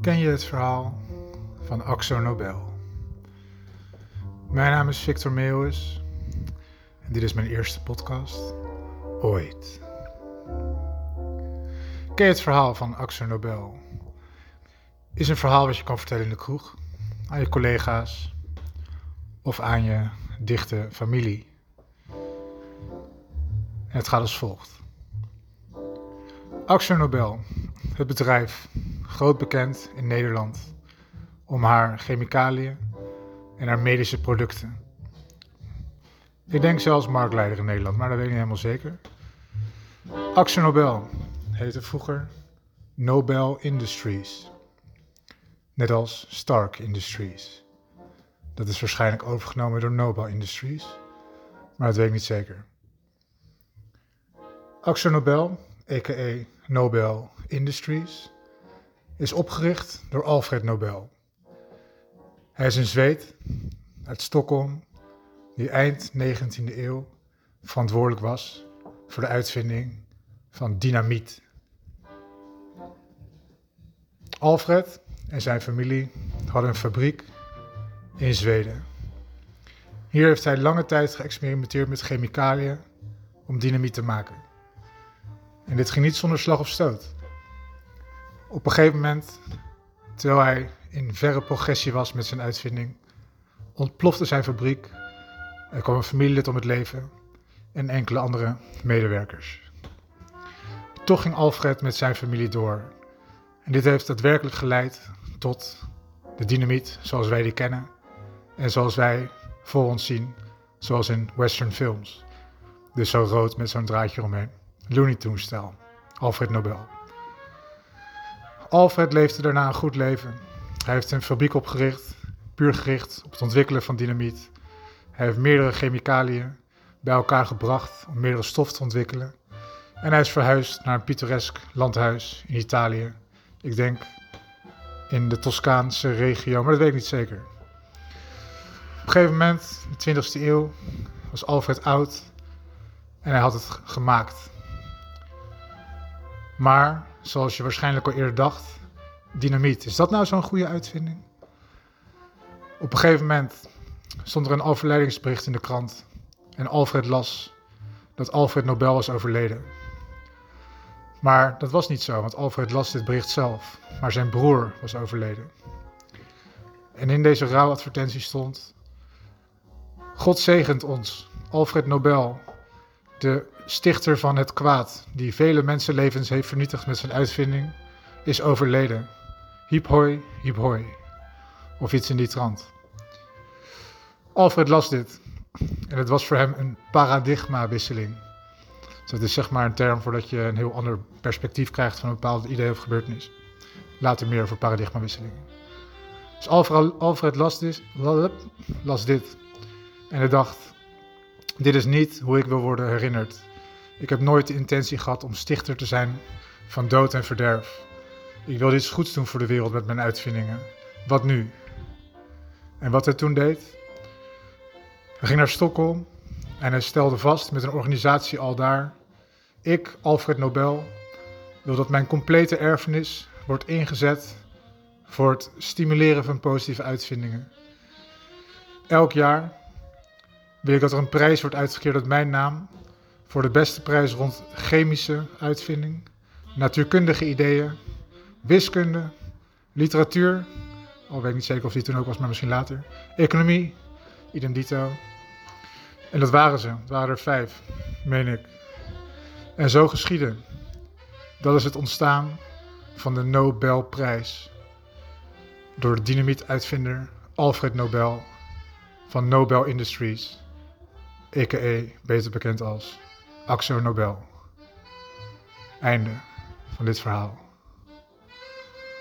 Ken je het verhaal van Axo Nobel? Mijn naam is Victor Meeuwis en dit is mijn eerste podcast ooit. Ken je het verhaal van Axo Nobel? Is een verhaal wat je kan vertellen in de kroeg, aan je collega's of aan je dichte familie. Het gaat als volgt. Axo Nobel, het bedrijf, groot bekend in Nederland om haar chemicaliën en haar medische producten. Ik denk zelfs marktleider in Nederland, maar dat weet ik niet helemaal zeker. Axo Nobel heette vroeger Nobel Industries. Net als Stark Industries. Dat is waarschijnlijk overgenomen door Nobel Industries, maar dat weet ik niet zeker. Axo Nobel, a.k.a. Nobel Industries, is opgericht door Alfred Nobel. Hij is een Zweed uit Stockholm die eind 19e eeuw verantwoordelijk was voor de uitvinding van dynamiet. Alfred en zijn familie hadden een fabriek in Zweden. Hier heeft hij lange tijd geëxperimenteerd met chemicaliën om dynamiet te maken. En dit ging niet zonder slag of stoot. Op een gegeven moment, terwijl hij in verre progressie was met zijn uitvinding, ontplofte zijn fabriek. Er kwam een familielid om het leven en enkele andere medewerkers. Toch ging Alfred met zijn familie door. En dit heeft daadwerkelijk geleid tot de dynamiet zoals wij die kennen en zoals wij voor ons zien, zoals in western films. Dus zo rood met zo'n draadje omheen. Looney Tunes stijl. Alfred Nobel. Alfred leefde daarna een goed leven. Hij heeft een fabriek opgericht, puur gericht op het ontwikkelen van dynamiet. Hij heeft meerdere chemicaliën bij elkaar gebracht om meerdere stoffen te ontwikkelen. En hij is verhuisd naar een pittoresk landhuis in Italië. Ik denk in de Toscaanse regio, maar dat weet ik niet zeker. Op een gegeven moment, in de 20e eeuw, was Alfred oud en hij had het gemaakt. Maar, zoals je waarschijnlijk al eerder dacht, dynamiet, is dat nou zo'n goede uitvinding? Op een gegeven moment stond er een overlijdingsbericht in de krant en Alfred las dat Alfred Nobel was overleden. Maar dat was niet zo, want Alfred las dit bericht zelf, maar zijn broer was overleden. En in deze rouwadvertentie stond: God zegent ons, Alfred Nobel, de stichter van het kwaad, die vele mensenlevens heeft vernietigd met zijn uitvinding, is overleden. Hiep hoi, hiep hoi. Of iets in die trant. Alfred las dit. En het was voor hem een paradigmawisseling. Dus dat is zeg maar een term voordat je een heel ander perspectief krijgt van een bepaald idee of gebeurtenis. Later meer over paradigmawisselingen. Dus Alfred, Alfred las, dit, las dit. En hij dacht, dit is niet hoe ik wil worden herinnerd. Ik heb nooit de intentie gehad om stichter te zijn van dood en verderf. Ik wilde iets goeds doen voor de wereld met mijn uitvindingen. Wat nu? En wat hij toen deed? Hij ging naar Stockholm en hij stelde vast met een organisatie al daar: Ik, Alfred Nobel, wil dat mijn complete erfenis wordt ingezet voor het stimuleren van positieve uitvindingen. Elk jaar wil ik dat er een prijs wordt uitgekeerd uit mijn naam voor de beste prijs rond chemische uitvinding, natuurkundige ideeën, wiskunde, literatuur, al weet ik niet zeker of die toen ook was, maar misschien later, economie, idem. En dat waren ze, het waren er vijf, meen ik. En zo geschieden. Dat is het ontstaan van de Nobelprijs. Door de dynamietuitvinder Alfred Nobel van Nobel Industries, a.k.a. beter bekend als Axo Nobel. Einde van dit verhaal.